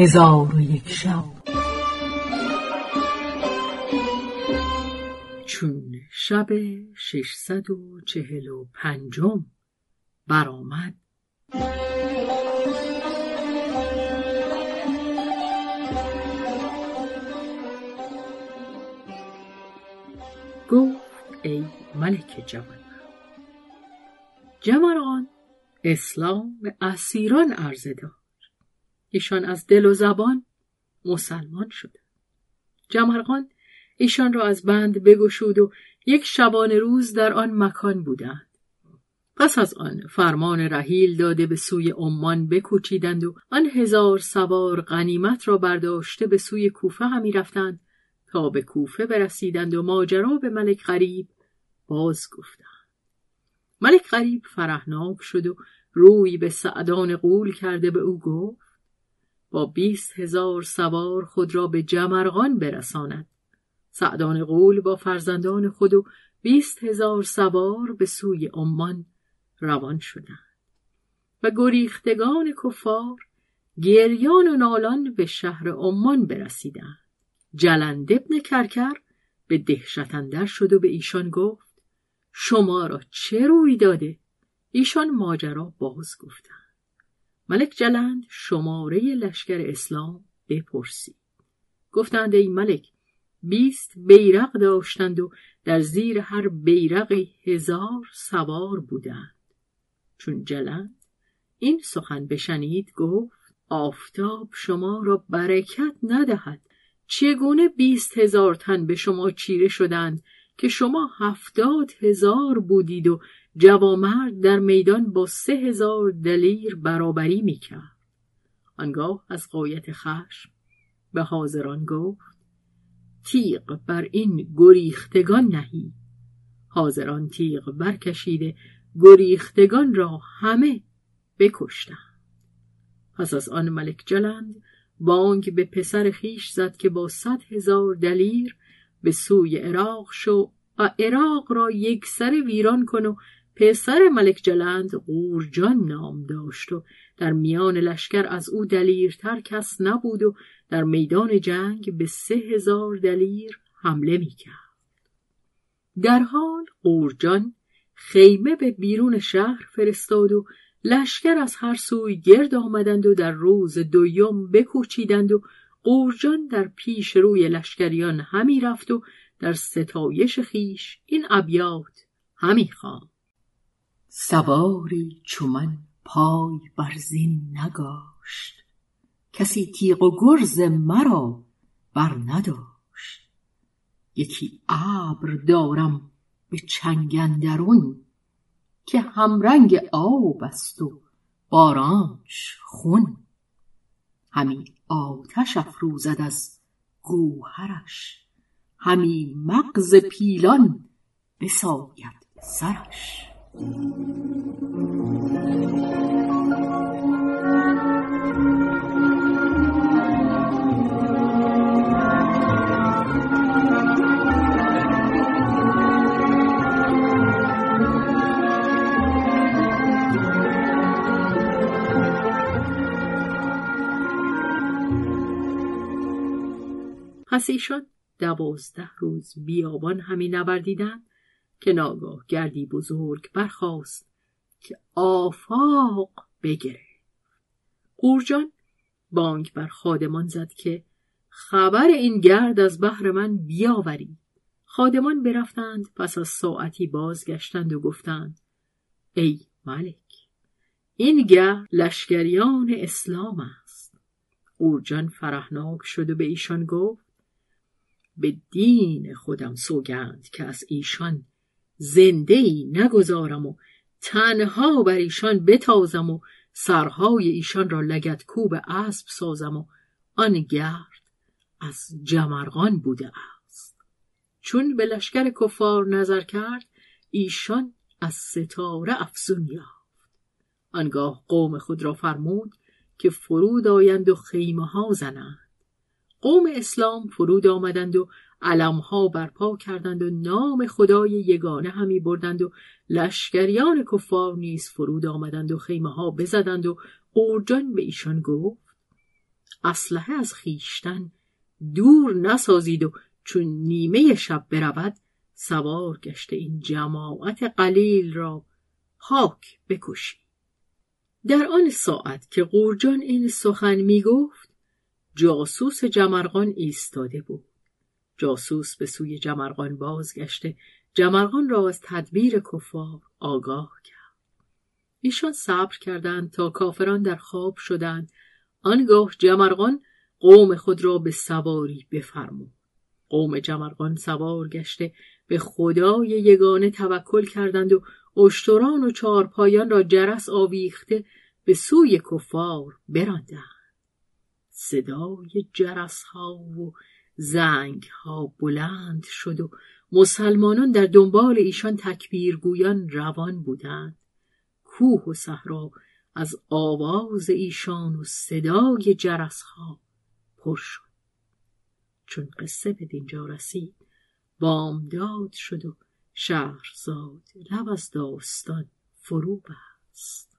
هزار و یک شب. چون شب ششصد و چهل و پنجم برآمد. گفت ای ملک جوان جمران اسلام به اسیران عرضه داد ایشان از دل و زبان مسلمان شد. جمرقان ایشان را از بند بگشود و یک شبانه روز در آن مکان بودند. پس از آن فرمان رحیل داده به سوی عمان بکوچیدند و آن هزار سوار غنیمت را برداشته به سوی کوفه همی رفتند تا به کوفه برسیدند و ماجرا به ملک غریب باز گفتند. ملک غریب فرهناک شد و روی به سعدان قول کرده به او گفت با بیست هزار سوار خود را به جمرغان برساند. سعدان قول با فرزندان خود و بیست هزار سوار به سوی عمان روان شدند. و گریختگان کفار گریان و نالان به شهر عمان برسیدند. جلند ابن کرکر به دهشت اندر شد و به ایشان گفت شما را چه روی داده؟ ایشان ماجرا باز گفتند. ملک جلند شماره لشکر اسلام بپرسید گفتند ای ملک بیست بیرق داشتند و در زیر هر بیرق هزار سوار بودند. چون جلند این سخن بشنید گفت آفتاب شما را برکت ندهد. چگونه بیست هزار تن به شما چیره شدند که شما هفتاد هزار بودید و جوامرد در میدان با سه هزار دلیر برابری می‌کرد. آنگاه از قایت خشم به حاضران گفت تیغ بر این گریختگان نهی. حاضران تیغ برکشیده گریختگان را همه بکشتند. پس از آن ملک جلند بانگ به پسر خیش زد که با صد هزار دلیر به سوی عراق شو و عراق را یک سر ویران کن و پسر ملک جلند قورجان نام داشت و در میان لشکر از او دلیرتر کس نبود و در میدان جنگ به سه هزار دلیر حمله می‌کرد. در حال قورجان خیمه به بیرون شهر فرستاد و لشکر از هر سوی گرد آمدند و در روز دویم بکوچیدند و قورجان در پیش روی لشکریان همی رفت و در ستایش خیش این ابیات همی خواند سواری چو من پای بر زین نگاشت. کسی تیغ و گرز مرا بر نداشت. یکی ابر دارم به چنگ اندرون که همرنگ آب است و بارانش خون. همی آتش افروزد از گوهرش همی مغز پیلان بساید سرش. پس ایشان دوازده روز بیابان همی نوردیدند؟ که ناگاه گردی بزرگ برخاست که آفاق بگرفت قورجان بانگ بر خادمان زد که خبر این گرد از بحر من بیاوری خادمان برفتند پس از ساعتی بازگشتند و گفتند ای ملک این گرد لشکریان اسلام است. قورجان فرهناک شد و به ایشان گفت به دین خودم سوگند که از ایشان زنده ای نگذارم و تنها بر ایشان بتازم و سرهای ایشان را لگت کوب اسب سازم و آن گرد از جمرغان بوده است. چون به لشکر کفار نظر کرد ایشان از ستاره افزون یافت. آنگاه قوم خود را فرمود که فرود آیند و خیمه ها زنند. قوم اسلام فرود آمدند و علمها برپا کردند و نام خدای یگانه همی بردند و لشکریان کفار نیز فرود آمدند و خیمه ها بزدند و قورجان به ایشان گفت اسلحه از خیشتن دور نسازید و چون نیمه شب برود سوار گشته این جماعت قلیل را پاک بکشید در آن ساعت که قورجان این سخن می گفت جاسوس جمرغان ایستاده بود. جاسوس به سوی جمرغان بازگشته. جمرغان را از تدبیر کفار آگاه کرد. ایشان صبر کردند تا کافران در خواب شدند. آنگاه جمرغان قوم خود را به سواری بفرمود. قوم جمرغان سوار گشته. به خدای یگانه توکل کردند و اشتران و چارپایان را جرس آویخته به سوی کفار براندند. صدای جرس ها و زنگ ها بلند شد و مسلمانان در دنبال ایشان تکبیرگویان روان بودند. کوه و صحرا از آواز ایشان و صدای جرس ها پر شد. چون قصه به دینجا رسید بامداد شد و شهرزاد لب از داستان فرو بست.